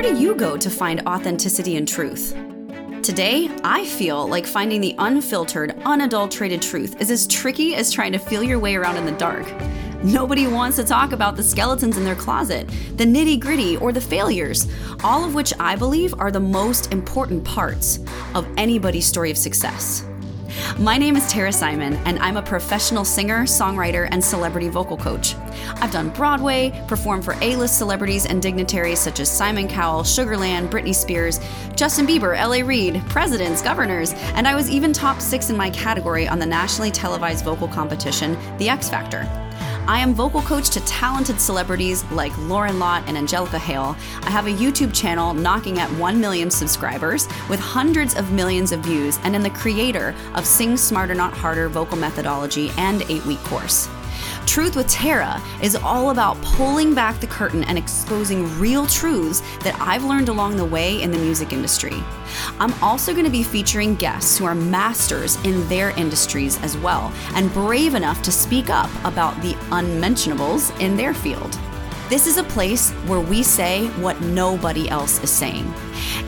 where do you go to find authenticity and truth? Today, I feel like finding the unfiltered, unadulterated truth is as tricky as trying to feel your way around in the dark. Nobody wants to talk about the skeletons in their closet, the nitty gritty, or the failures, all of which I believe are the most important parts of anybody's story of success. My name is Tara Simon, and I'm a professional singer, songwriter, and celebrity vocal coach. I've done Broadway, performed for A list celebrities and dignitaries such as Simon Cowell, Sugarland, Britney Spears, Justin Bieber, L.A. Reid, presidents, governors, and I was even top six in my category on the nationally televised vocal competition, The X Factor. I am vocal coach to talented celebrities like Lauren Lott and Angelica Hale. I have a YouTube channel knocking at 1 million subscribers with hundreds of millions of views, and am the creator of Sing Smarter Not Harder vocal methodology and 8 week course. Truth with Tara is all about pulling back the curtain and exposing real truths that I've learned along the way in the music industry. I'm also going to be featuring guests who are masters in their industries as well and brave enough to speak up about the unmentionables in their field. This is a place where we say what nobody else is saying.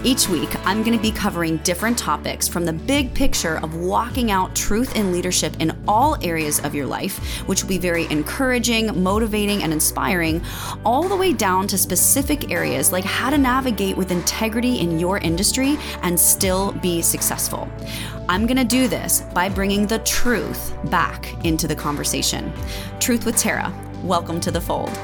Each week, I'm going to be covering different topics from the big picture of walking out truth and leadership in all areas of your life, which will be very encouraging, motivating, and inspiring, all the way down to specific areas like how to navigate with integrity in your industry and still be successful. I'm going to do this by bringing the truth back into the conversation. Truth with Tara. Welcome to the fold.